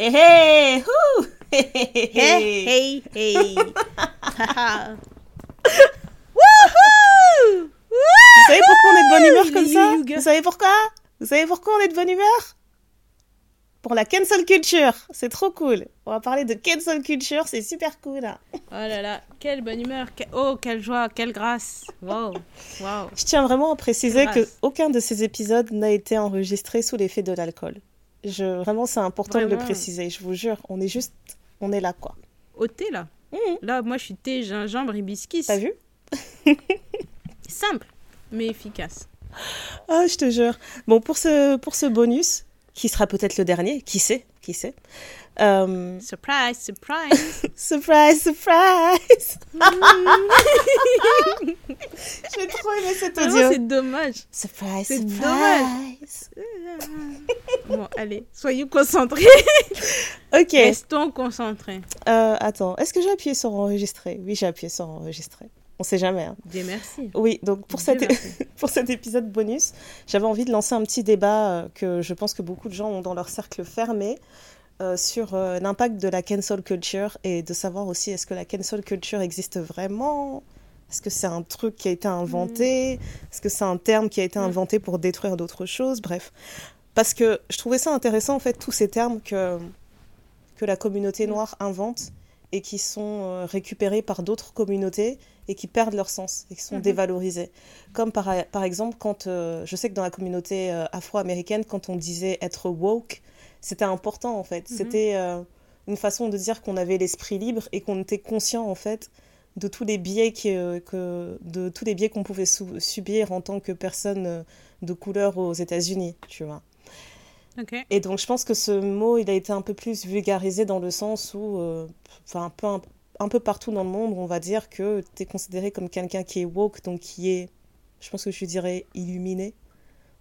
Hey hey Ouh Hey hey hey hey Wouhou Vous savez pourquoi on est de bonne humeur comme ça? Vous savez pourquoi? Vous savez pourquoi on est de bonne humeur? Pour la cancel culture, c'est trop cool. On va parler de cancel culture, c'est super cool. Oh là là, quelle bonne humeur, oh quelle joie, quelle grâce. Wow, wow. Je tiens vraiment à préciser que aucun de ces épisodes n'a été enregistré sous l'effet de l'alcool. Je, vraiment, c'est important de le préciser. Je vous jure, on est juste, on est là, quoi. Au thé, là mhm. Là, moi, je suis thé, gingembre, hibiscus. T'as vu? Simple, mais efficace. Ah, je te jure. Bon, pour ce, pour ce bonus, qui sera peut-être le dernier, qui sait, qui sait. Euh... Surprise, surprise. surprise, surprise. J'ai trop aimé cet audio. C'est dommage. Surprise, c'est dommage. bon, allez, soyons concentrés. ok. Restons concentrés. Euh, attends, est-ce que j'ai appuyé sur enregistrer? Oui, j'ai appuyé sur enregistrer. On sait jamais. Hein. Dieu merci. Oui, donc pour cet épisode bonus, j'avais envie de lancer un petit débat euh, que je pense que beaucoup de gens ont dans leur cercle fermé euh, sur euh, l'impact de la cancel culture et de savoir aussi est-ce que la cancel culture existe vraiment? Est-ce que c'est un truc qui a été inventé? Mm. Est-ce que c'est un terme qui a été mm. inventé pour détruire d'autres choses? Bref. Parce que je trouvais ça intéressant, en fait, tous ces termes que, que la communauté mm. noire invente et qui sont récupérés par d'autres communautés et qui perdent leur sens et qui sont dévalorisés. Comme par, par exemple, quand euh, je sais que dans la communauté euh, afro-américaine, quand on disait être woke, c'était important en fait. Mhm. C'était euh, une façon de dire qu'on avait l'esprit libre et qu'on était conscient en fait de tous les biais que, de tous les biais qu'on pouvait subir en tant que personne de couleur aux États-Unis, tu vois. Et donc je pense que ce mot, il a été un peu plus vulgarisé dans le sens où, enfin, peu, un peu partout dans le monde, on va dire que tu es considéré comme quelqu'un qui est woke, donc qui est, je pense que je dirais, illuminé,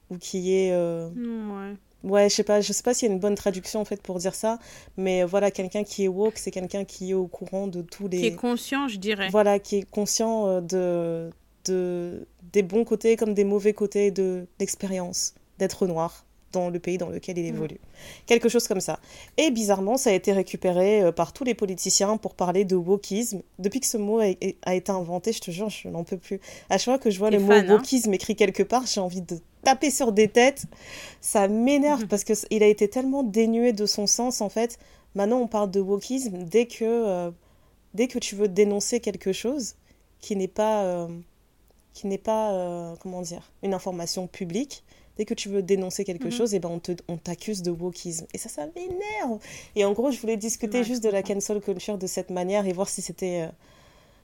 ou qui est... Euh, ouais. Ouais, je sais pas, je sais pas s'il y a une bonne traduction en fait pour dire ça, mais voilà, quelqu'un qui est woke, c'est quelqu'un qui est au courant de tous les. Qui est conscient, je dirais. Voilà, qui est conscient euh, de, de des bons côtés comme des mauvais côtés de l'expérience d'être noir dans le pays dans lequel il mm. évolue. Quelque chose comme ça. Et bizarrement, ça a été récupéré euh, par tous les politiciens pour parler de wokisme. Depuis que ce mot a, été inventé, je te jure, je n'en peux plus. À chaque fois que je vois le mot hein. wokisme écrit quelque part, j'ai envie de taper sur des têtes. Ça m'énerve mm-hmm. parce parce qu'il a été tellement dénué de son sens, en fait. Maintenant, on parle de wokisme dès que, euh, dès que tu veux dénoncer quelque chose qui n'est pas... Euh, qui n'est pas, comment dire, une information publique, dès que tu veux dénoncer quelque mhm. chose, et ben on t'accuse de wokisme. Et ça, ça m'énerve. Et en gros, je voulais discuter juste de la cancel culture de cette manière et voir si c'était. Euh,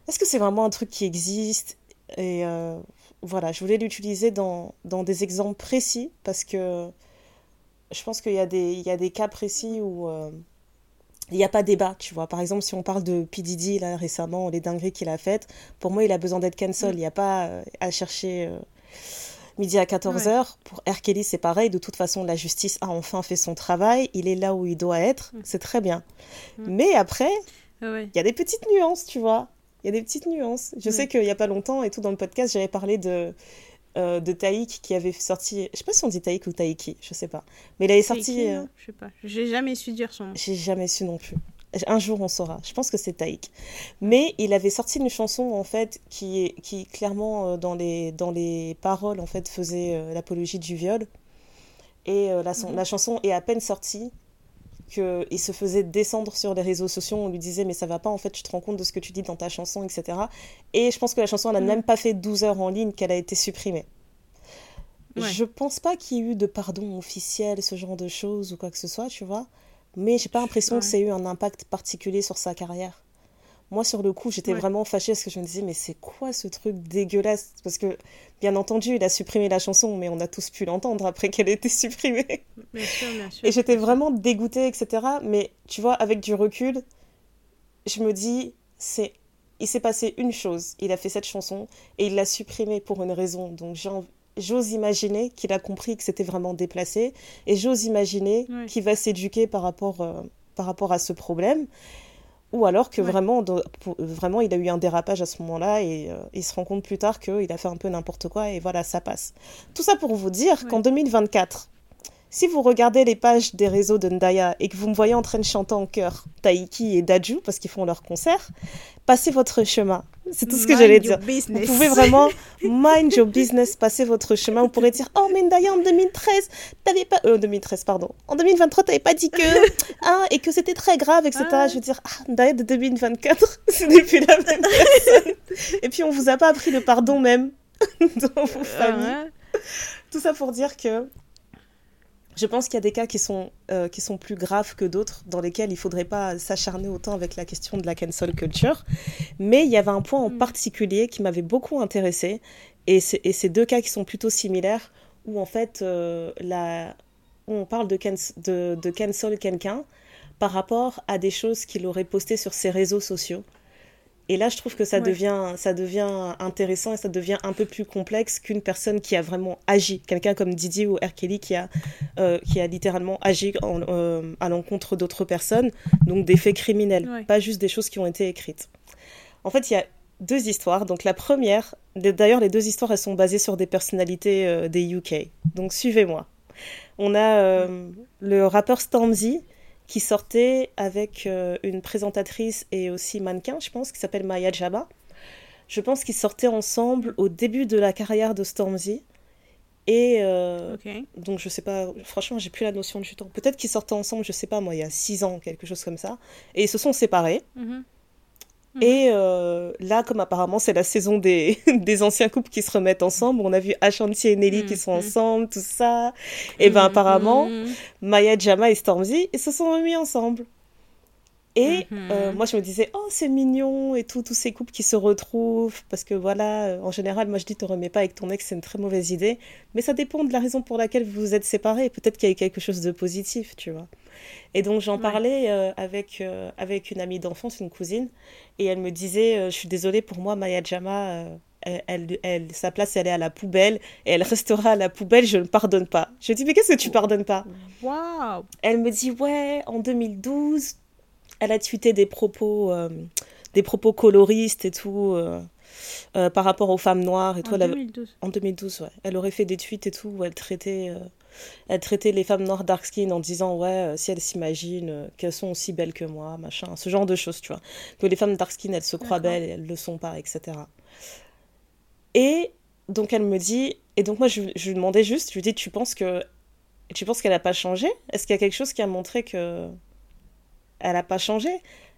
est-ce que c'est vraiment un truc qui existe? Et euh, voilà, je voulais l'utiliser dans, dans des exemples précis parce que je pense qu'il y, a des, il y a des cas précis où. Euh, il n'y a pas débat, tu vois. Par exemple, si on parle de P. Diddy, là, récemment, les dingueries qu'il a faites, pour moi, il a besoin d'être cancel. Mm. Il n'y a pas à chercher Midi à 14h, pour R. Kelly, c'est pareil. De toute façon, la justice a enfin fait son travail. Il est là où il doit être. Mm. C'est très bien. Mm. Mais après, il y a des petites nuances, tu vois. Il y a des petites nuances. Je sais qu'il n'y a pas longtemps, et tout dans le podcast, j'avais parlé de, euh, de Taïk qui avait sorti. Je sais pas si on dit Taïk ou Taïki, je sais pas. Mais il avait sorti. Euh... Je sais pas. J'ai jamais su dire son nom. J'ai jamais su non plus. Un jour, on saura. Je pense que c'est Taïk. Mais il avait sorti une chanson, en fait, qui, qui clairement, euh, dans les, dans les paroles, en fait, faisait euh, l'apologie du viol. Et euh, la, mhm. la, chanson est à peine sortie qu'il se faisait descendre sur les réseaux sociaux. On lui disait, mais ça va pas, en fait, tu te rends compte de ce que tu dis dans ta chanson, etc. Et je pense que la chanson, elle n'a mhm. même pas fait 12 heures en ligne qu'elle a été supprimée. Je pense pas qu'il y ait eu de pardon officiel, ce genre de choses ou quoi que ce soit, tu vois mais j'ai pas l'impression que ça ait eu un impact particulier sur sa carrière. Moi, sur le coup, j'étais vraiment fâchée parce que je me disais, mais c'est quoi ce truc dégueulasse? Parce que, bien entendu, il a supprimé la chanson, mais on a tous pu l'entendre après qu'elle ait été supprimée. Bien sûr, bien sûr. Et j'étais vraiment dégoûtée, etc. Mais tu vois, avec du recul, je me dis, c'est il s'est passé une chose. Il a fait cette chanson et il l'a supprimée pour une raison. Donc j'ai j'ose imaginer qu'il a compris que c'était vraiment déplacé et j'ose imaginer qu'il va s'éduquer par rapport euh, par rapport à ce problème. Ou alors que vraiment vraiment il a eu un dérapage à ce moment-là et euh, il se rend compte plus tard qu'il a fait un peu n'importe quoi et voilà ça passe. Tout ça pour vous dire qu'en 2024 Si vous regardez les pages des réseaux de Ndaya et que vous me voyez en train de chanter en chœur Taiki et Daju parce qu'ils font leur concert, passez votre chemin. C'est tout ce que Mind j'allais your dire. business. Vous pouvez vraiment mind your business, passer votre chemin. Vous pourrez dire Oh, mais Ndaya, en 2013, t'avais pas. Euh, 2013, pardon. En 2023, t'avais pas dit que. Hein, et que c'était très grave, etc. Ah. Je veux dire Ah, Ndaya de 2024, ce n'est plus la même personne. et puis, on vous a pas appris le pardon même dans vos Ah familles. ouais. Tout ça pour dire que je pense qu'il y a des cas qui sont, euh, qui sont plus graves que d'autres, dans lesquels il ne faudrait pas s'acharner autant avec la question de la cancel culture. Mais il y avait un point en Mm. particulier qui m'avait beaucoup intéressé, et c'est et c'est deux cas qui sont plutôt similaires, où en fait, euh, la, on parle de, de cancel quelqu'un par rapport à des choses qu'il aurait postées sur ses réseaux sociaux. Et là, je trouve que ça, Ouais. devient, ça devient intéressant et ça devient un peu plus complexe qu'une personne qui a vraiment agi. Quelqu'un comme Didi ou R. Kelly qui a, euh, qui a littéralement agi en- euh, à l'encontre d'autres personnes, donc des faits criminels, Ouais. pas juste des choses qui ont été écrites. En fait, il y a deux histoires. Donc la première, d'ailleurs les deux histoires, elles sont basées sur des personnalités euh, des UK. Donc suivez-moi. On a le rappeur Stormzy qui sortait avec euh, une présentatrice et aussi mannequin, je pense, qui s'appelle Maya Jama. Je pense qu'ils sortaient ensemble au début de la carrière de Stormzy. Et euh, donc je sais pas, franchement j'ai plus la notion du temps. Peut-être qu'ils sortaient ensemble, je sais pas moi, il y a six ans, quelque chose comme ça. Et ils se sont séparés. Mhm. Mhm. Et euh, là, comme apparemment c'est la saison des, des anciens couples qui se remettent ensemble, on a vu Ashanti et Nelly qui sont Mhm. ensemble, tout ça. Et ben Mhm. apparemment. Maya Jama et Stormzy, ils se sont remis ensemble. Et Mhm. euh, moi, je me disais, oh, c'est mignon et tout, tous ces couples qui se retrouvent. Parce que voilà, euh, en général, moi, je dis, te remets pas avec ton ex, c'est une très mauvaise idée. Mais ça dépend de la raison pour laquelle vous vous êtes séparés. Peut-être qu'il y a eu quelque chose de positif, tu vois. Et donc, j'en Ouais. parlais euh, avec, euh, avec une amie d'enfance, une cousine. Et elle me disait, je suis désolée, pour moi, Maya Jama, elle, elle, elle- sa place, elle est à la poubelle. Et elle restera à la poubelle, je ne pardonne pas. Je dis, mais qu'est-ce que tu pardonnes pas? Waouh. elle me dit ouais, en 2012, elle a tweeté des propos, euh, des propos coloristes et tout euh, euh, par rapport aux femmes noires et tout. En Elle avait- 2012. en 2012, ouais. Elle aurait fait des tweets et tout où elle traitait, euh, elle traitait les femmes noires dark skin en disant ouais, euh, si elles s'imaginent qu'elles sont aussi belles que moi, machin, ce genre de choses, tu vois. Que les femmes dark skin, elles se croient belles et elles le sont pas, etc. Et donc elle me dit, et donc moi je, je lui demandais juste, je lui dis, tu penses que, tu penses qu'elle a pas changé? Est-ce qu'il y a quelque chose qui a montré que elle a pas changé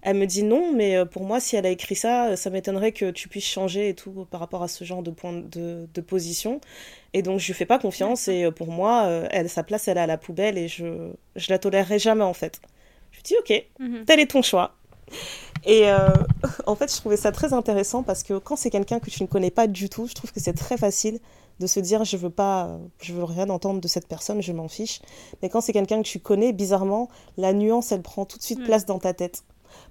Elle me dit non, mais euh, pour moi, si elle a écrit ça, euh, ça m'étonnerait que tu puisses changer et tout par rapport à ce genre de point de, de position. Et donc je lui fais pas confiance et euh, pour moi, elle, sa place, elle est à la poubelle et je, je la tolérerai jamais en fait. Je lui dis ok, Mhm. tel est ton choix. Et euh, en fait, je trouvais ça très intéressant parce que quand c'est quelqu'un que tu ne connais pas du tout, je trouve que c'est très facile de se dire je veux pas, je veux rien entendre de cette personne, je m'en fiche. Mais quand c'est quelqu'un que tu connais, bizarrement, la nuance, elle prend tout de suite Ouais. place dans ta tête.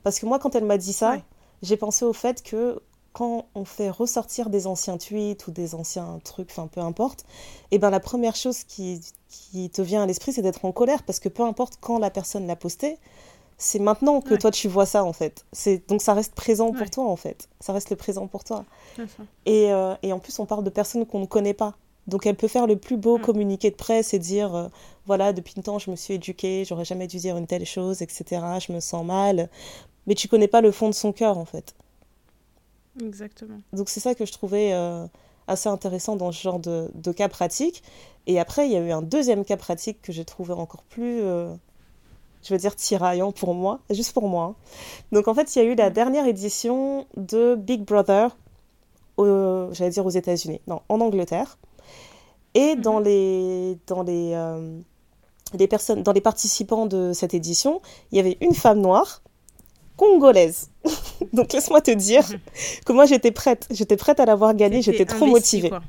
Parce que moi, quand elle m'a dit ça, Ouais. j'ai pensé au fait que quand on fait ressortir des anciens tweets ou des anciens trucs, enfin peu importe, et ben la première chose qui, qui te vient à l'esprit, c'est d'être en colère parce que peu importe quand la personne l'a posté, c'est maintenant que Ouais. toi tu vois ça en fait. C'est donc ça reste présent pour toi en fait. Ça reste le présent pour toi. Et, euh, et en plus, on parle de personnes qu'on ne connaît pas. Donc elle peut faire le plus beau Mm. communiqué de presse et dire euh, voilà, depuis le temps, je me suis éduquée, j'aurais jamais dû dire une telle chose, etc. Je me sens mal. Mais tu connais pas le fond de son cœur en fait. Exactement. Donc c'est ça que je trouvais euh, assez intéressant dans ce genre de, de cas pratique. Et après, il y a eu un deuxième cas pratique que j'ai trouvé encore plus, je veux dire, tiraillant pour moi, juste pour moi. hein. Donc en fait, il y a eu la dernière édition de Big Brother, j'allais dire aux États-Unis, non, en Angleterre. Et Mhm. dans les, dans les, euh, les personnes, dans les participants de cette édition, il y avait une femme noire congolaise. Donc laisse-moi te dire Mhm. que moi j'étais prête, j'étais prête à l'avoir gagnée, j'étais trop motivée. quoi.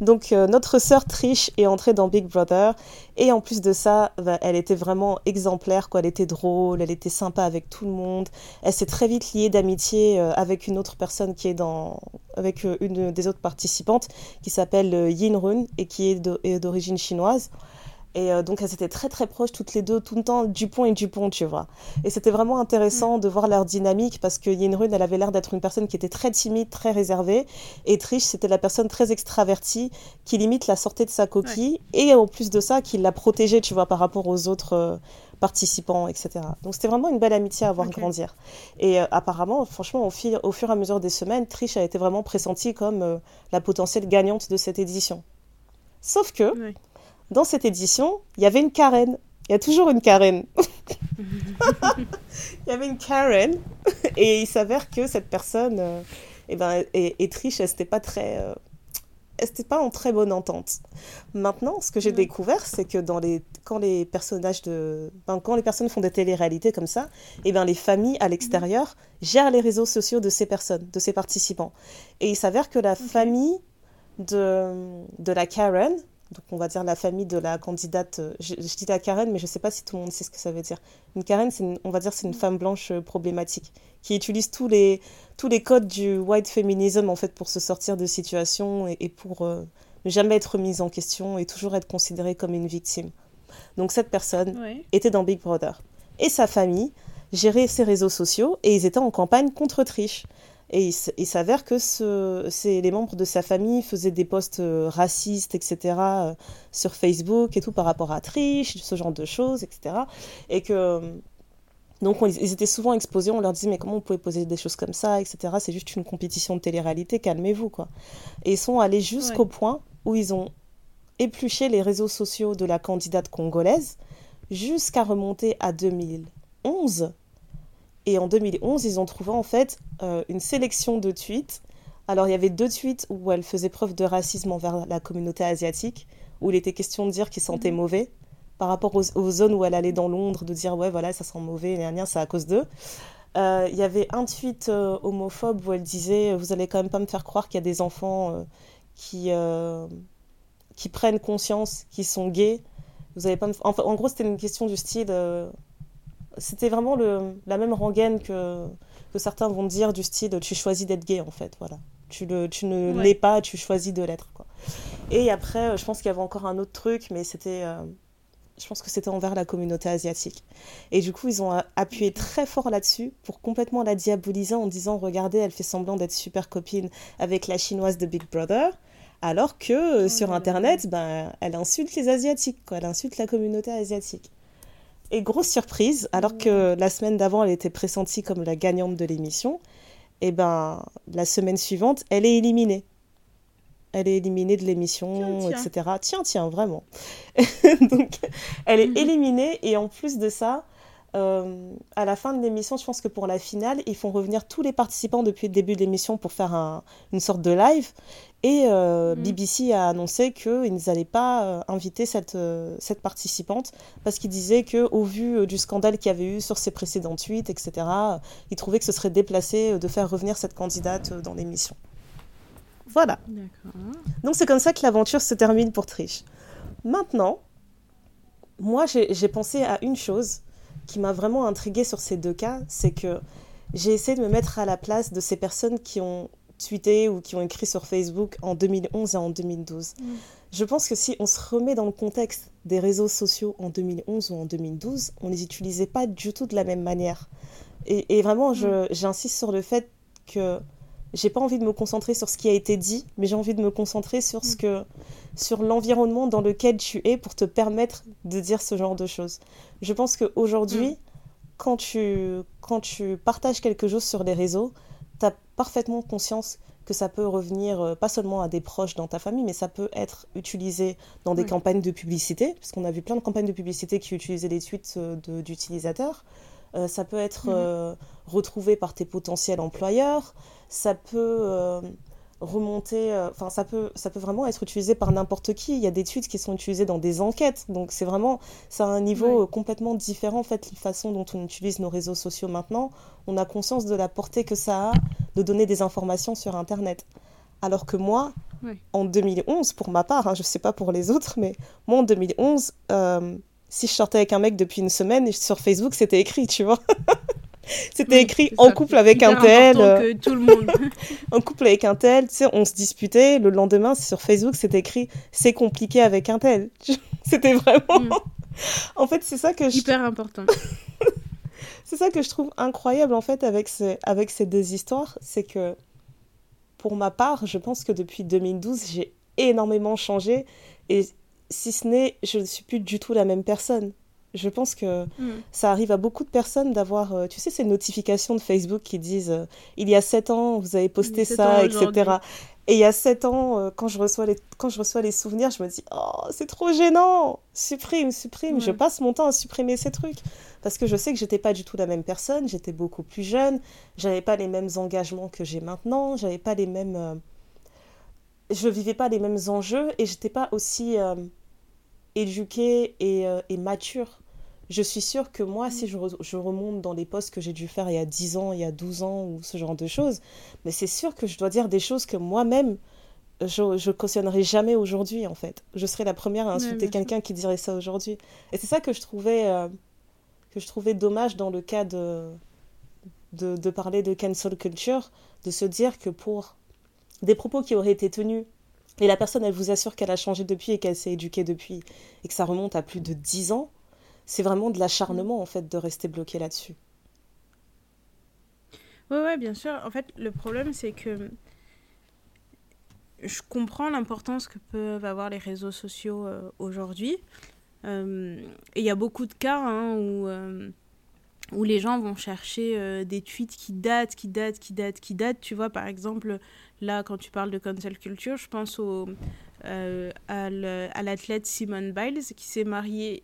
Donc euh, notre sœur Trish est entrée dans Big Brother et en plus de ça, bah, elle était vraiment exemplaire quoi, elle était drôle, elle était sympa avec tout le monde. Elle s'est très vite liée d'amitié euh, avec une autre personne qui est dans avec euh, une des autres participantes qui s'appelle Yin Run et qui est d'origine chinoise. Et euh, donc elles étaient très très proches toutes les deux, tout le temps, Dupont et Dupont, tu vois. Et c'était vraiment intéressant de voir leur dynamique parce que Yenrune, elle avait l'air d'être une personne qui était très timide, très réservée. Et Trish, c'était la personne très extravertie qui limite la sortait de sa coquille. Et en plus de ça, qui la protégeait, tu vois, par rapport aux autres euh, participants, etc. Donc c'était vraiment une belle amitié à voir grandir. Et euh, apparemment, franchement, au, fil- au fur et à mesure des semaines, Trish a été vraiment pressentie comme euh, la potentielle gagnante de cette édition. Sauf que. Dans cette édition, il y avait une Karen. Il y a toujours une Karen. Il y avait une Karen. Et il s'avère que cette personne, euh, eh ben, et, et Trish, elle n'était pas très... euh, elle n'était pas en très bonne entente. Maintenant, ce que j'ai Ouais. découvert, c'est que dans les, quand les personnages de, ben, quand les personnes font des téléréalités comme ça, eh ben, les familles à l'extérieur gèrent les réseaux sociaux de ces personnes, de ces participants. Et il s'avère que la famille de, de la Karen, donc on va dire la famille de la candidate, euh, je, je dis la Karen, mais je ne sais pas si tout le monde sait ce que ça veut dire. Une Karen, une- on va dire c'est une femme blanche euh, problématique qui utilise tous les, tous les codes du white feminism en fait pour se sortir de situations et, et pour euh, ne jamais être mise en question et toujours être considérée comme une victime. Donc cette personne Ouais. était dans Big Brother. Et sa famille gérait ses réseaux sociaux et ils étaient en campagne contre Trish. Et il, s'avère que ce, c'est- les membres de sa famille faisaient des posts euh, racistes, etc., euh, sur Facebook et tout par rapport à Trish, ce genre de choses, etc. Et que. euh, Donc, on- ils étaient souvent exposés, on leur disait, mais comment vous pouvez poser des choses comme ça, etc. C'est juste une compétition de télé-réalité, calmez-vous, quoi. Et ils sont allés jusqu'au Ouais. point où ils ont épluché les réseaux sociaux de la candidate congolaise jusqu'à remonter à 2011. Et en 2011, ils ont trouvé en fait euh, une sélection de tweets. Alors, il y avait deux tweets où elle faisait preuve de racisme envers la communauté asiatique, où il était question de dire qu'ils sentaient mauvais par rapport aux, aux zones où elle allait dans Londres, de dire ouais, voilà, ça sent mauvais, gna, gna, c'est à cause d'eux. Euh, Il y avait un tweet euh, homophobe où elle disait Vous allez quand même pas me faire croire qu'il y a des enfants qui, qui prennent conscience qu'ils sont gays. Vous allez pas me... en gros, c'était une question du style. C'était vraiment le, la même rengaine que, que certains vont dire du style Tu choisis d'être gay, en fait. Voilà. Tu, le, tu ne Ouais. l'es pas, tu choisis de l'être. quoi. Et après, je pense qu'il y avait encore un autre truc, mais c'était. euh, je pense que c'était envers la communauté asiatique. Et du coup, ils ont appuyé très fort là-dessus pour complètement la diaboliser en disant Regardez, elle fait semblant d'être super copine avec la chinoise de Big Brother. Alors que euh, Oh sur. Internet, ben, elle insulte les Asiatiques, quoi. elle insulte la communauté asiatique. Et grosse surprise, alors que la semaine d'avant, elle était pressentie comme la gagnante de l'émission, et ben la semaine suivante, elle est éliminée. Elle est éliminée de l'émission, Tiens, tiens. etc. Tiens, tiens, vraiment. Donc, elle est éliminée et en plus de ça, euh, à la fin de l'émission, je pense que pour la finale, ils font revenir tous les participants depuis le début de l'émission pour faire un- une sorte de live. Et euh, Mhm. BBC a annoncé qu'ils n'allaient pas euh, inviter cette, cette participante parce qu'ils disaient qu'au vu du scandale qu'il y avait eu sur ses précédents tweets, etc., ils trouvaient que ce serait déplacé de faire revenir cette candidate dans l'émission. Voilà. Donc c'est comme ça que l'aventure se termine pour Trish. Maintenant, moi j'ai pensé à une chose qui m'a vraiment intriguée sur ces deux cas, c'est que j'ai essayé de me mettre à la place de ces personnes qui ont tweeté ou qui ont écrit sur Facebook en 2011 et en 2012. Mm. Je pense que si on se remet dans le contexte des réseaux sociaux en 2011 ou en 2012, on les utilisait pas du tout de la même manière. Et, et vraiment, je- j'insiste sur le fait que j'ai pas envie de me concentrer sur ce qui a été dit, mais j'ai envie de me concentrer sur ce que, sur l'environnement dans lequel tu es pour te permettre de dire ce genre de choses. Je pense qu'aujourd'hui, Mm. quand, tu, quand tu partages quelque chose sur les réseaux, tu as parfaitement conscience que ça peut revenir euh, pas seulement à des proches dans ta famille, mais ça peut être utilisé dans des Oui. campagnes de publicité, parce qu'on a vu plein de campagnes de publicité qui utilisaient les tweets euh, d'utilisateurs. Euh, ça peut être Mhm. euh, retrouvé par tes potentiels employeurs. Ça peut euh, remonter, euh, enfin ça peut, ça peut vraiment être utilisé par n'importe qui. Il y a des tweets qui sont utilisés dans des enquêtes, donc c'est vraiment, c'est un niveau Ouais. complètement différent en fait, la façon dont on utilise nos réseaux sociaux maintenant. On a conscience de la portée que ça a de donner des informations sur Internet. Alors que moi, Ouais. en 2011, pour ma part, hein, je sais pas pour les autres, mais moi en 2011, euh, si je sortais avec un mec depuis une semaine, sur Facebook c'était écrit, tu vois. C'était écrit en couple avec un tel. Que tout le monde. en couple avec un tel, tu sais, on se disputait. Le lendemain, sur Facebook, c'était écrit c'est compliqué avec un tel. c'était vraiment. Mm. en fait, c'est ça que je. Hyper important. c'est ça que je trouve incroyable en fait avec ces, avec ces deux histoires, c'est que pour ma part, je pense que depuis 2012, j'ai énormément changé et si ce n'est, je ne suis plus du tout la même personne. Je pense que hmm. ça arrive à beaucoup de personnes d'avoir, euh, tu sais, ces notifications de Facebook qui disent euh, il y a 7 ans, vous avez posté ça, etc. Et il y a 7 ans, euh, quand, je reçois les, quand je reçois les souvenirs, je me dis oh, c'est trop gênant Supprime, supprime. Je passe mon temps à supprimer ces trucs. Parce que je sais que j'étais pas du tout la même personne, j'étais beaucoup plus jeune, j'avais pas les mêmes engagements que j'ai maintenant, j'avais pas les mêmes. je vivais pas les mêmes enjeux et j'étais pas aussi éduquée et, et mature je suis sûre que moi, si je, je remonte dans les postes que j'ai dû faire il y a 10 ans, il y a 12 ans, ou ce genre de choses, mais c'est sûr que je dois dire des choses que moi-même, je, ne cautionnerai jamais aujourd'hui, en fait. Je serais la première à insulter quelqu'un qui dirait ça aujourd'hui. Et c'est ça que je trouvais, euh, que je trouvais dommage dans le cas de, de, de parler de cancel culture, de se dire que pour des propos qui auraient été tenus et la personne, elle vous assure qu'elle a changé depuis et qu'elle s'est éduquée depuis, et que ça remonte à plus de 10 ans, c'est vraiment de l'acharnement en fait de rester bloqué là-dessus. Oui, ouais, bien sûr. En fait, le problème, c'est que je comprends l'importance que peuvent avoir les réseaux sociaux euh, aujourd'hui. Euh, et il y a beaucoup de cas hein, où, euh, où les gens vont chercher des tweets qui datent, qui datent, qui datent, qui datent. Tu vois, par exemple, là, quand tu parles de cancel culture, je pense au, à l'athlète Simone Biles qui s'est mariée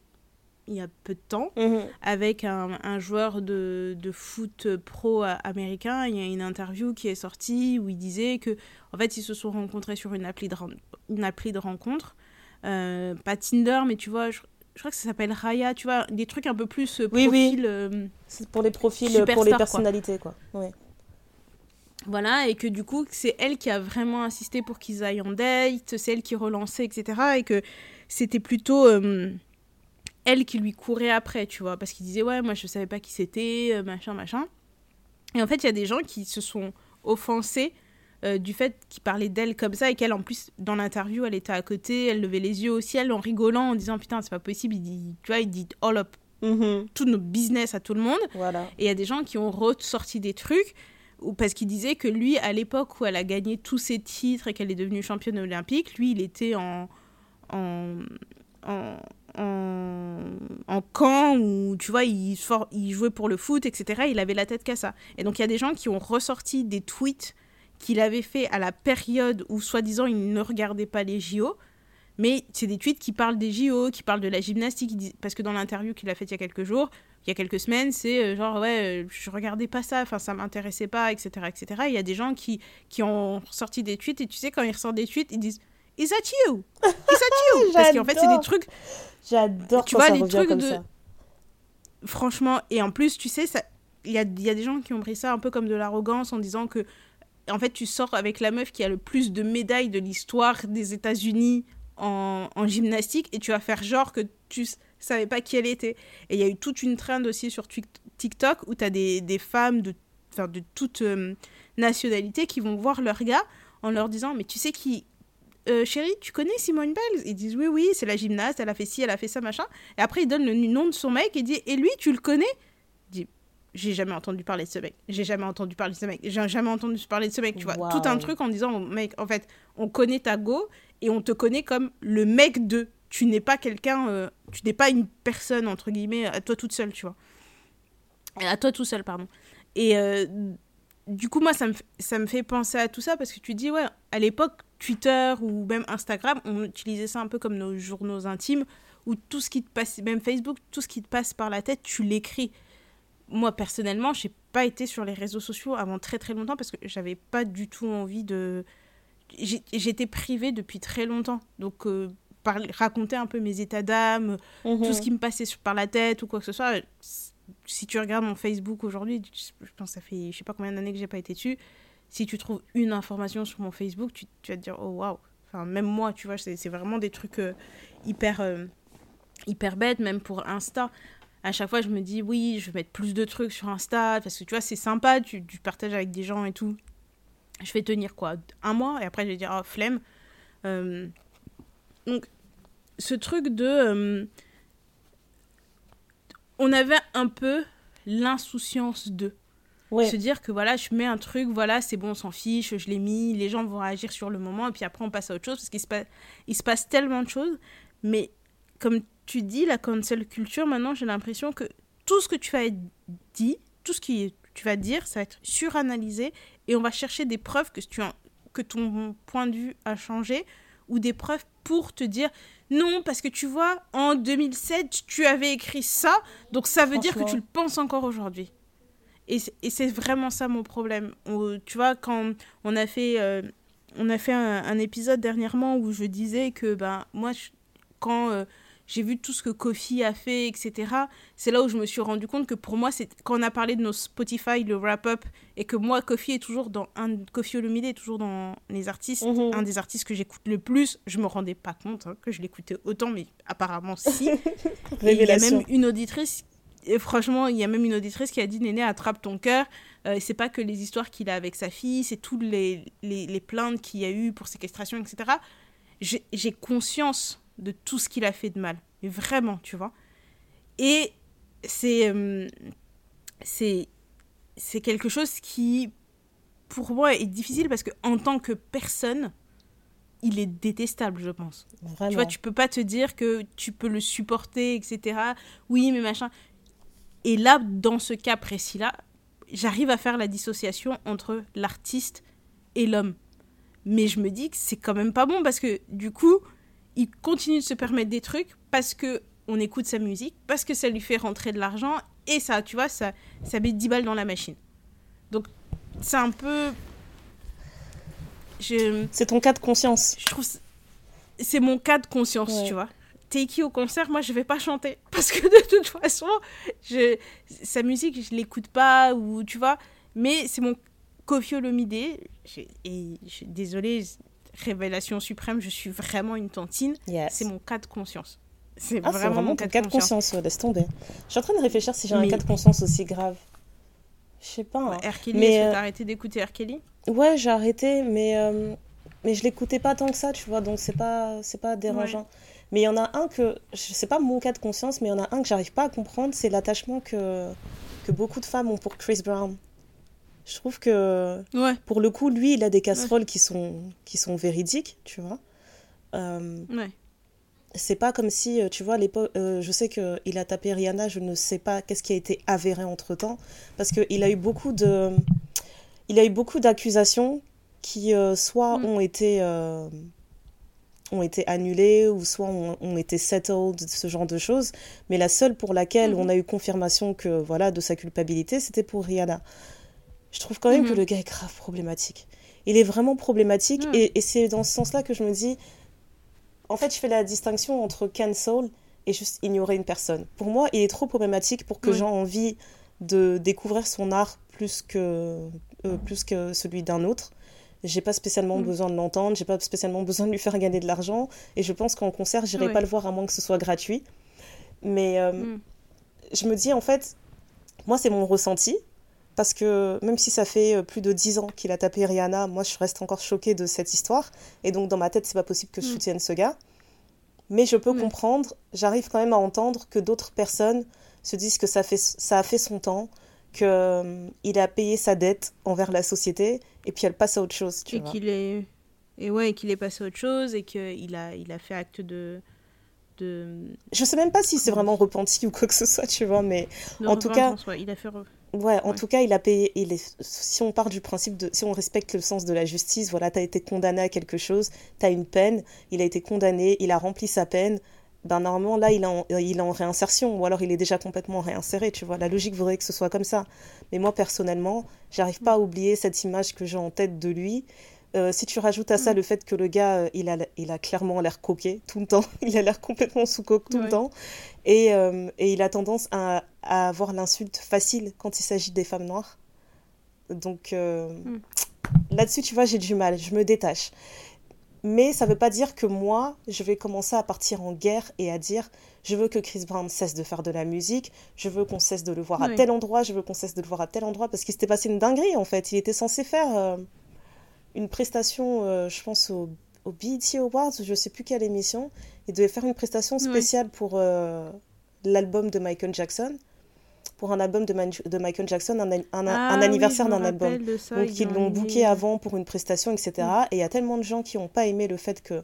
il y a peu de temps mhm. avec un, un joueur de, de, foot pro américain. Il y a une interview qui est sortie où il disait que en fait ils se sont rencontrés sur une appli de, une appli de rencontre. Euh, pas Tinder, mais tu vois, je, crois que ça s'appelle Raya, tu vois, des trucs un peu plus euh, oui, Oui. Euh, pour les profils, pour les personnalités, quoi. quoi. Voilà, et que du coup, c'est elle qui a vraiment insisté pour qu'ils aillent en date, c'est elle qui relançait, etc. Et que c'était plutôt elle qui lui courait après, tu vois, parce qu'il disait ouais, moi je savais pas qui c'était, euh, machin, machin. Et en fait, il y a des gens qui se sont offensés euh, du fait qu'il parlait d'elle comme ça et qu'elle, en plus, dans l'interview, elle était à côté, elle levait les yeux au ciel en rigolant, en disant putain, c'est pas possible. Il dit, tu vois, il dit all up mm-hmm. tout nos business à tout le monde. Voilà. Et il y a des gens qui ont ressorti des trucs parce qu'il disait que lui, à l'époque où elle a gagné tous ses titres et qu'elle est devenue championne olympique, lui, il était en, en, en en, camp où, tu vois, il, il jouait pour le foot, etc. Il avait la tête qu'à ça. Et donc, il y a des gens qui ont ressorti des tweets qu'il avait fait à la période où, soi-disant, il ne regardait pas les JO. Mais c'est des tweets qui parlent des JO, qui parlent de la gymnastique. Parce que dans l'interview qu'il a faite il y a quelques jours, il y a quelques semaines, c'est euh, genre, ouais, je regardais pas ça, enfin, ça m'intéressait pas, etc., etc. Il y a des gens qui, qui ont sorti des tweets, et tu sais, quand ils ressortent des tweets, ils disent Is that you? Is that you? Parce qu'en fait, c'est des trucs. J'adore Tu vois, des trucs de. Ça. Franchement, et en plus, tu sais, il y a, y a des gens qui ont pris ça un peu comme de l'arrogance en disant que. En fait, tu sors avec la meuf qui a le plus de médailles de l'histoire des États-Unis en, en, gymnastique et tu vas faire genre que tu savais pas qui elle était. Et il y a eu toute une trend aussi sur TikTok où tu as des, des, femmes de, de toute euh, nationalité qui vont voir leur gars en leur disant Mais tu sais qui, euh, chérie, tu connais Simone Biles? Ils disent oui, oui, c'est la gymnaste, elle a fait ci, elle a fait ça, machin. Et après, il donne le nom de son mec et dit et lui, tu le connais? Il dit j'ai jamais entendu parler de ce mec. J'ai jamais entendu parler de ce mec. J'ai jamais entendu parler de ce mec. Tu vois, tout un truc en disant mec, en fait, on connaît ta go et on te connaît comme le mec de. Tu n'es pas quelqu'un, euh, tu n'es pas une personne entre guillemets à toi toute seule, tu vois. À toi tout seul, pardon. Et euh, du coup, moi, ça me, ça me fait penser à tout ça parce que tu dis, ouais, à l'époque, Twitter ou même Instagram, on utilisait ça un peu comme nos journaux intimes, où tout ce qui te passe, même Facebook, tout ce qui te passe par la tête, tu l'écris. Moi, personnellement, j'ai pas été sur les réseaux sociaux avant très très longtemps parce que j'avais pas du tout envie de. J'étais privée depuis très longtemps. Donc, euh, raconter un peu mes états d'âme, tout ce mhm. qui me passait par la tête ou quoi que ce soit, si tu regardes mon Facebook aujourd'hui, je pense que ça fait je sais pas combien d'années que j'ai pas été dessus. Si tu trouves une information sur mon Facebook, tu, vas te dire oh waouh. Enfin même moi, tu vois, c'est vraiment des trucs euh, hyper euh, hyper bêtes, même pour Insta. à chaque fois, je me dis, oui, je vais mettre plus de trucs sur Insta, parce que tu vois, c'est sympa, tu, tu partages avec des gens et tout. Je vais tenir quoi Un mois, et après, je vais dire, oh, flemme. Euh, donc, ce truc de. On avait un peu l'insouciance de Ouais. se dire que voilà, je mets un truc, voilà, c'est bon, on s'en fiche, je l'ai mis, les gens vont réagir sur le moment, et puis après on passe à autre chose, parce qu'il se, passe il se passe tellement de choses. Mais comme tu dis, la cancel culture, maintenant j'ai l'impression que tout ce que tu vas dit, tout ce que tu vas dire, ça va être suranalysé, et on va chercher des preuves que, tu as, que ton point de vue a changé, ou des preuves pour te dire non, parce que tu vois, en 2007, tu avais écrit ça, donc ça veut dire que tu le penses encore aujourd'hui. Et c'est- et c'est vraiment ça mon problème. On- tu vois, quand on a fait, euh, on a fait un, un épisode dernièrement où je disais que ben, moi, je- quand euh, j'ai vu tout ce que Kofi a fait, etc., c'est là où je me suis rendu compte que pour moi, c'est quand on a parlé de nos Spotify, le wrap-up, et que moi, Kofi est toujours dans un Kofi Olomide est toujours dans les artistes, Mhm. un des artistes que j'écoute le plus. Je me rendais pas compte hein, que je l'écoutais autant, mais apparemment si. Il y a même une auditrice, et franchement, il y a même une auditrice qui a dit Néné, attrape ton cœur. Euh, c'est pas que les histoires qu'il a avec sa fille, c'est toutes les, les, les plaintes qu'il y a eu pour séquestration, etc. J'ai conscience de tout ce qu'il a fait de mal. Mais vraiment, tu vois. Et c'est. euh, c'est c'est quelque chose qui, pour moi, est difficile parce que en tant que personne, il est détestable, je pense. Vraiment. Tu vois, tu peux pas te dire que tu peux le supporter, etc. Oui, mais machin. Et là, dans ce cas précis-là, j'arrive à faire la dissociation entre l'artiste et l'homme. Mais je me dis que c'est quand même pas bon parce que du coup, il continue de se permettre des trucs parce que on écoute sa musique, parce que ça lui fait rentrer de l'argent et ça, tu vois, ça, ça met 10 balles dans la machine. Donc, c'est un peu. Je, C'est ton cas de conscience. je trouve c'est mon cas de conscience, Ouais. tu vois. Teiki au concert, moi je vais pas chanter parce que de toute façon, je, sa musique je l'écoute pas ou tu vois, mais c'est mon Kofi Olomide j'ai- et je, désolée, révélation suprême, je suis vraiment une tantine, Yes. c'est mon cas de conscience. C'est Ah, vraiment, vraiment mon ton cas de cas de conscience. conscience, ouais, laisse tomber. Je suis en train de réfléchir si j'ai un cas de conscience aussi grave. Je sais pas. hein. R. Kelly, Mais, euh, t'as arrêté d'écouter R. Kelly? Ouais, j'ai arrêté, mais, euh, mais je l'écoutais pas tant que ça, tu vois, donc c'est pas, c'est pas dérangeant. Mais il y en a un que, je sais pas mon cas de conscience, mais il y en a un que j'arrive pas à comprendre, c'est l'attachement que, que beaucoup de femmes ont pour Chris Brown. Je trouve que, Ouais, pour le coup, lui, il a des casseroles qui sont, qui sont véridiques, tu vois. Euh, ouais. c'est pas comme si, euh, tu vois, à l'époque, euh, je sais qu'il a tapé Rihanna, je ne sais pas qu'est-ce qui a été avéré entre temps, parce qu'il a eu beaucoup de, il a eu beaucoup d'accusations qui euh, soit Mm. ont été, ont été annulées ou soit ont, ont été settled, ce genre de choses. Mais la seule pour laquelle Mhm. on a eu confirmation que voilà de sa culpabilité, c'était pour Rihanna. Je trouve quand même Mhm. que le gars est grave problématique. Il est vraiment problématique Mm. et, et c'est dans ce sens-là que je me dis, en fait, je fais la distinction entre cancel et juste ignorer une personne. Pour moi, il est trop problématique pour que Oui. j'ai envie de découvrir son art plus que, euh, plus que celui d'un autre. J'ai pas spécialement Mm. besoin de l'entendre, j'ai pas spécialement besoin de lui faire gagner de l'argent. Et je pense qu'en concert, j'irai Ouais. pas le voir à moins que ce soit gratuit. Mais euh, Mm. je me dis, en fait, moi, c'est mon ressenti. Parce que même si ça fait euh, plus de 10 ans qu'il a tapé Rihanna, moi, je reste encore choquée de cette histoire. Et donc, dans ma tête, c'est pas possible que je Mm. soutienne ce gars. Mais je peux Mm. comprendre, j'arrive quand même à entendre que d'autres personnes se disent que ça, fait, ça a fait son temps, qu'il a payé sa dette envers la société, et puis elle passe à autre chose, tu et qu'il est et ouais qu'il est passé à autre chose et qu'il a il a fait acte de de, Je sais même pas si c'est vraiment repenti ou quoi que ce soit, tu vois, mais de En tout cas- il a fait re- Ouais, en Ouais. tout cas, il a payé. Il est, si on part du principe de. Si on respecte le sens de la justice, voilà, t'as été condamné à quelque chose, t'as une peine, il a été condamné, il a rempli sa peine. Ben, normalement, là, il est, en, il est en réinsertion, ou alors il est déjà complètement réinséré, tu vois. La logique voudrait que ce soit comme ça. Mais moi, personnellement, j'arrive pas à oublier cette image que j'ai en tête de lui. Euh, si tu rajoutes à ça Mm. le fait que le gars, euh, il a, il a clairement l'air coquet tout le temps, il a l'air complètement sous coque tout le temps, et, euh, et il a tendance à, à avoir l'insulte facile quand il s'agit des femmes noires. Donc Mm. là-dessus, tu vois, j'ai du mal, je me détache. Mais ça ne veut pas dire que moi, je vais commencer à partir en guerre et à dire je veux que Chris Brown cesse de faire de la musique, je veux qu'on cesse de le voir à tel endroit, je veux qu'on cesse de le voir à tel endroit, parce qu'il s'était passé une dinguerie en fait. Il était censé faire une prestation, euh, je pense, au, au BET Awards, je ne sais plus quelle émission. Il devait faire une prestation spéciale pour euh, l'album de Michael Jackson pour un album de, de Michael Jackson, un, un, Ah anniversaire oui, d'un album. ça, Donc ils ont l'ont booké avant pour une prestation, etc. Et il y a tellement de gens qui n'ont pas aimé le fait que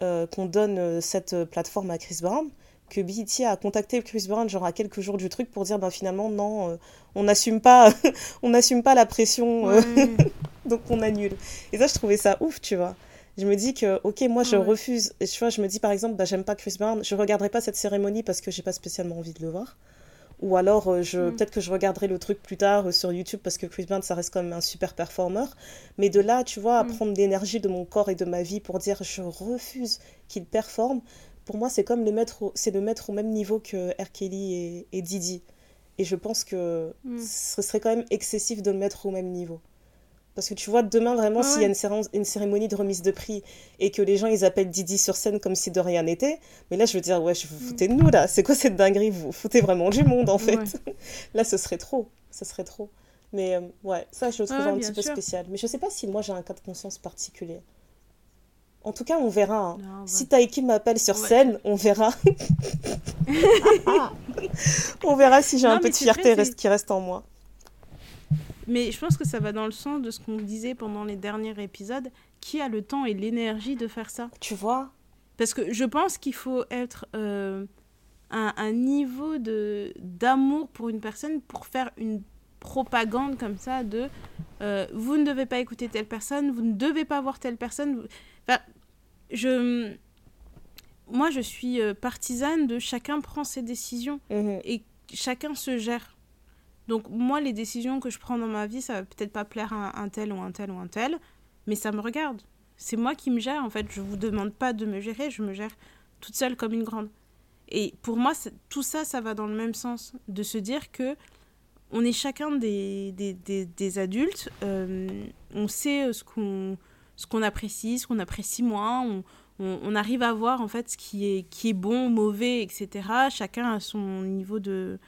euh, qu'on donne cette plateforme à Chris Brown que BET a contacté Chris Brown genre à quelques jours du truc pour dire ben finalement non on n'assume pas on n'assume pas la pression Ouais. donc on annule. Et ça je trouvais ça ouf tu vois. Je me dis que ok moi je Ouais. refuse et tu vois je me dis par exemple bah, j'aime pas Chris Brown je regarderai pas cette cérémonie parce que j'ai pas spécialement envie de le voir. Ou alors, euh, je, Mm. peut-être que je regarderai le truc plus tard euh, sur YouTube parce que Chris Brown, ça reste quand même un super performeur. Mais de là, tu vois, à Mm. prendre l'énergie de mon corps et de ma vie pour dire je refuse qu'il performe, pour moi, c'est comme le mettre, au- c'est le mettre au même niveau que R. Kelly et, et Didi. Et je pense que Mm. ce serait quand même excessif de le mettre au même niveau. Parce que tu vois, demain, vraiment, s'il y a une, cérémonie- une cérémonie de remise de prix et que les gens, ils appellent Didi sur scène comme si de rien n'était, mais là, je veux dire, ouais, je vous Mm. foutez de nous, là. C'est quoi cette dinguerie? Vous vous foutez vraiment du monde, en fait. Ouais. là, ce serait trop. Ce serait trop. Mais euh, ouais, ça, je le trouve un petit peu sûr. spécial. Mais je sais pas si moi, j'ai un cas de conscience particulier. En tout cas, on verra. hein. Non, Si. Taiki m'appelle sur Ouais. scène, on verra. on verra si j'ai un peu de fierté reste- qui reste en moi. Mais je pense que ça va dans le sens de ce qu'on disait pendant les derniers épisodes. Qui a le temps et l'énergie de faire ça Tu vois? Parce que je pense qu'il faut être euh, un, un niveau de d'amour pour une personne pour faire une propagande comme ça de euh, vous ne devez pas écouter telle personne, vous ne devez pas voir telle personne. Enfin, je, moi, je suis euh, partisane de chacun prend ses décisions Mhm. et chacun se gère. Donc moi, les décisions que je prends dans ma vie, ça va peut-être pas plaire à un tel ou un tel ou un tel, mais ça me regarde. C'est moi qui me gère, en fait. Je vous demande pas de me gérer, je me gère toute seule comme une grande. Et pour moi, tout ça, ça va dans le même sens. De se dire que on est chacun des, des, des, adultes, euh, on sait euh, ce qu'on ce apprécie, ce qu'on apprécie moins, on, on, arrive à voir en fait ce qui est, qui est bon, mauvais, etc. Chacun a son niveau de-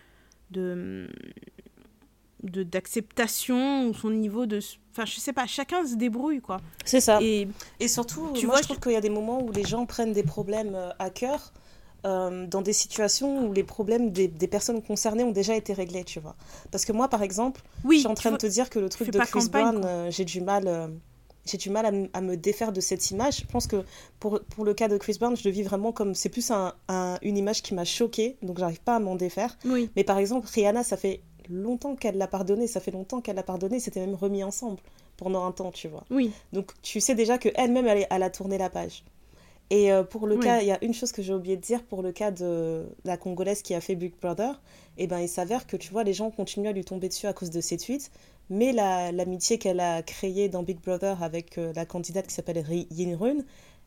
d'acceptation ou son niveau de enfin je sais pas chacun se débrouille quoi C'est ça. et Et surtout, Tu moi, vois, je trouve qu'il y a des moments où les gens prennent des problèmes euh, à cœur euh, dans des situations où les problèmes des, des personnes concernées ont déjà été réglés, tu vois. Parce que moi, par exemple, oui je suis en train de te dire que le truc de Chris Brown, euh, j'ai du mal, euh, j'ai du mal à, me défaire de cette image. Je pense que pour, pour le cas de Chris Brown, je le vis vraiment comme c'est plus un, un- une image qui m'a choquée, donc j'arrive pas à m'en défaire. oui Mais par exemple, Rihanna, ça fait longtemps qu'elle l'a pardonné, ça fait longtemps qu'elle l'a pardonné, c'était même remis ensemble pendant un temps, tu vois. oui Donc tu sais déjà que elle-même elle, elle a tourné la page. Et euh, pour le Oui. cas, il y a une chose que j'ai oublié de dire pour le cas de la congolaise qui a fait Big Brother, et ben il s'avère que tu vois les gens continuent à lui tomber dessus à cause de ses tweets, mais la- l'amitié qu'elle a créée dans Big Brother avec euh, la candidate qui s'appelle Ri- Yin Run,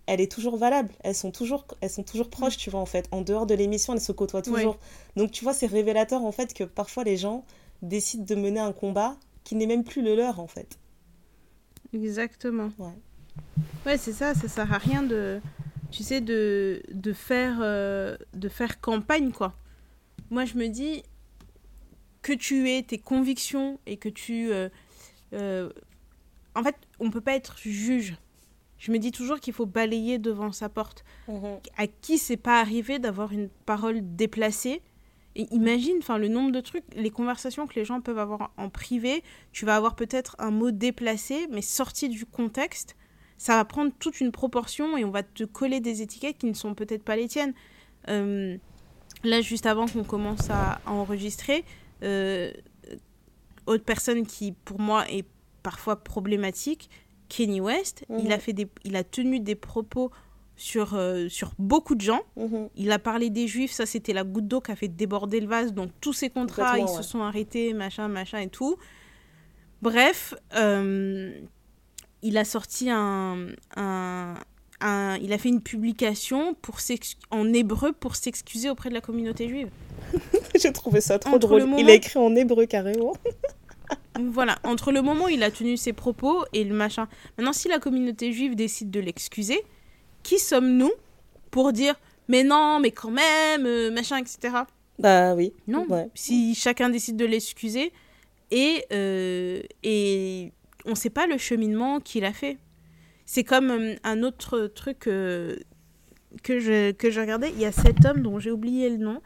elle est toujours valable. Elles sont toujours, elles sont toujours proches, tu vois en fait. En dehors de l'émission, elles se côtoient toujours. Donc tu vois, c'est révélateur en fait que parfois les gens décident de mener un combat qui n'est même plus le leur en fait. exactement Ouais. ouais c'est ça ça sert à rien de tu sais de de faire euh, de faire campagne quoi moi je me dis que tu aies tes convictions et que tu euh, euh, en fait on peut pas être juge je me dis toujours qu'il faut balayer devant sa porte. Mhm. à qui c'est pas arrivé d'avoir une parole déplacée? Et imagine enfin le nombre de trucs les conversations que les gens peuvent avoir en privé. Tu vas avoir peut-être un mot déplacé mais sorti du contexte. Ça va prendre toute une proportion et on va te coller des étiquettes qui ne sont peut-être pas les tiennes. Euh, là juste avant qu'on commence à, à enregistrer euh, autre personne qui pour moi est parfois problématique Kenny West Mhm. il a fait des il a tenu des propos sur, euh, sur beaucoup de gens. Mhm. Il a parlé des juifs, ça c'était la goutte d'eau qui a fait déborder le vase. Donc tous ces contrats, ils se sont arrêtés, machin, machin et tout. Bref, euh, il a sorti un, un, un- Il a fait une publication pour en hébreu pour s'excuser auprès de la communauté juive. J'ai trouvé ça trop Entre drôle. moment- Il a écrit en hébreu carrément. voilà, entre le moment où il a tenu ses propos et le machin. Maintenant, si la communauté juive décide de l'excuser, qui sommes-nous pour dire mais non, mais quand même, euh, machin, etc. Bah oui. Non, Ouais. si chacun décide de l'excuser et, euh, et on ne sait pas le cheminement qu'il a fait. C'est comme euh, un autre truc euh, que, je, que je regardais. Il y a cet homme dont j'ai oublié le nom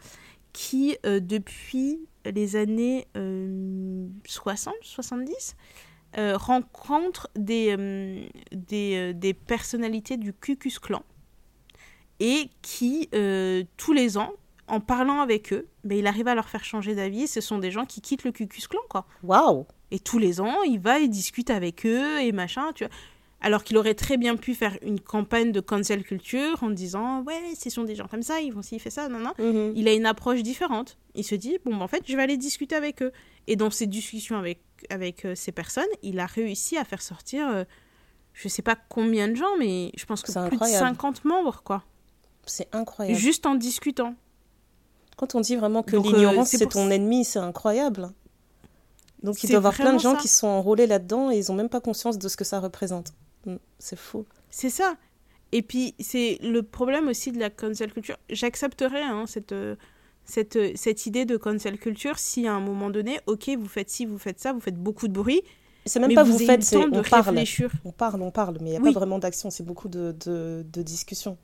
qui, depuis les années euh, 60, 70, euh, rencontre des, euh, des, euh, des personnalités du Ku Klux Klan et qui, euh, tous les ans, en parlant avec eux, ben, il arrive à leur faire changer d'avis. Ce sont des gens qui quittent le Ku Klux Klan, quoi. Waouh Et tous les ans, il va et discute avec eux et machin, tu vois. Alors qu'il aurait très bien pu faire une campagne de cancel culture en disant Ouais, ce sont des gens comme ça, ils vont s'y faire ça, non, non. Mhm. Il a une approche différente. Il se dit Bon, ben, en fait, je vais aller discuter avec eux. Et dans ces discussions avec, avec euh, ces personnes, il a réussi à faire sortir, euh, je sais pas combien de gens, mais je pense que C'est plus incroyable. de 50 membres, quoi. C'est incroyable. Juste en discutant. Quand on dit vraiment que euh, l'ignorance c'est ton ennemi, c'est incroyable. Donc il doit y avoir plein de gens ça. qui sont enrôlés là-dedans et ils ont même pas conscience de ce que ça représente. Mm, C'est fou. C'est ça. Et puis, c'est le problème aussi de la cancel culture. J'accepterais hein, cette, euh, cette, euh, cette idée de cancel culture si à un moment donné, ok, vous faites ci, vous faites ça, vous faites beaucoup de bruit, C'est même mais pas vous, faites, le c'est temps de on parle. réfléchir. On parle, on parle, mais il n'y a Oui. pas vraiment d'action, c'est beaucoup de, de, de discussion.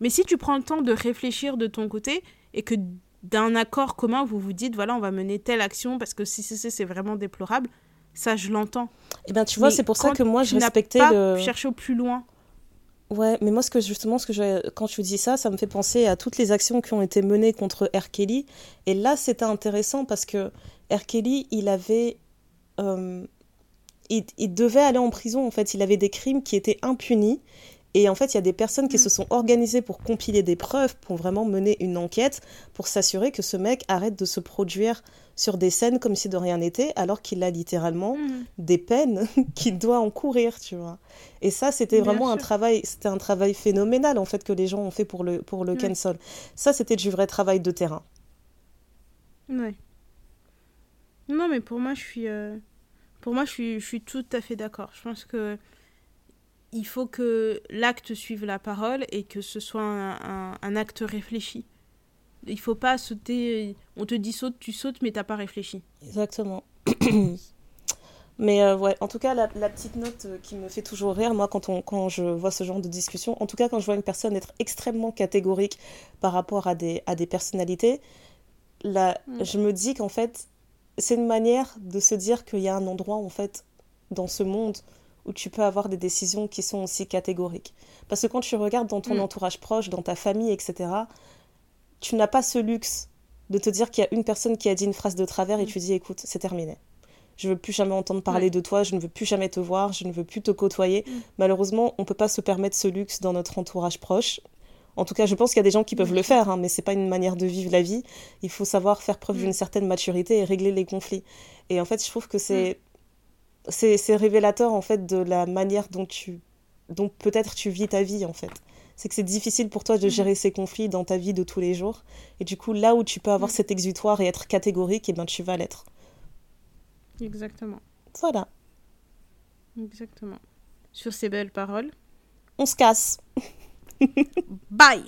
Mais si tu prends le temps de réfléchir de ton côté et que d'un accord commun, vous vous dites, voilà, on va mener telle action parce que si c'est c'est vraiment déplorable, ça, je l'entends. Et bien tu vois, c'est pour ça que moi je respectais pas le... cherché au plus loin. Ouais, mais moi, ce que justement, ce que je, quand tu dis ça, ça me fait penser à toutes les actions qui ont été menées contre R. Kelly. Et là, c'était intéressant parce que R. Kelly, il avait, euh, il, il devait aller en prison. En fait, il avait des crimes qui étaient impunis. Et en fait, il y a des personnes qui Mm. se sont organisées pour compiler des preuves, pour vraiment mener une enquête, pour s'assurer que ce mec arrête de se produire sur des scènes comme si de rien n'était, alors qu'il a littéralement Mhm. des peines qu'il doit encourir, tu vois. Et ça, c'était vraiment un travail, c'était un travail phénoménal en fait que les gens ont fait pour le pour le Ouais. cancel. Ça, c'était du vrai travail de terrain. Ouais. Non, mais pour moi, je suis, euh, pour moi, je suis, je suis tout à fait d'accord. Je pense que il faut que l'acte suive la parole et que ce soit un, un- un acte réfléchi. Il faut pas sauter. On te dit saute, tu sautes, mais t'as pas réfléchi. Exactement. Mais euh, ouais, en tout cas, la, la petite note euh, qui me fait toujours rire, moi, quand, on, quand je vois ce genre de discussion, en tout cas, quand je vois une personne être extrêmement catégorique par rapport à des, à des personnalités, là, Mm. je me dis qu'en fait, c'est une manière de se dire qu'il y a un endroit, en fait, dans ce monde où tu peux avoir des décisions qui sont aussi catégoriques. Parce que quand tu regardes dans ton Mm. entourage proche, dans ta famille, etc., tu n'as pas ce luxe de te dire qu'il y a une personne qui a dit une phrase de travers et Mm. tu dis écoute, c'est terminé. Je veux plus jamais entendre parler Ouais. de toi, je ne veux plus jamais te voir, je ne veux plus te côtoyer. Mm. Malheureusement, on peut pas se permettre ce luxe dans notre entourage proche. En tout cas, je pense qu'il y a des gens qui peuvent le faire, hein, mais c'est pas une manière de vivre la vie. Il faut savoir faire preuve d'une certaine maturité et régler les conflits. Et en fait, je trouve que c'est c'est révélateur en fait de la manière dont tu dont peut-être tu vis ta vie en fait. C'est que c'est difficile pour toi de Mhm. gérer ces conflits dans ta vie de tous les jours. Et du coup, là où tu peux avoir Mhm. cet exutoire et être catégorique, et ben tu vas l'être. Exactement. Voilà. Exactement. Sur ces belles paroles. On se casse. Bye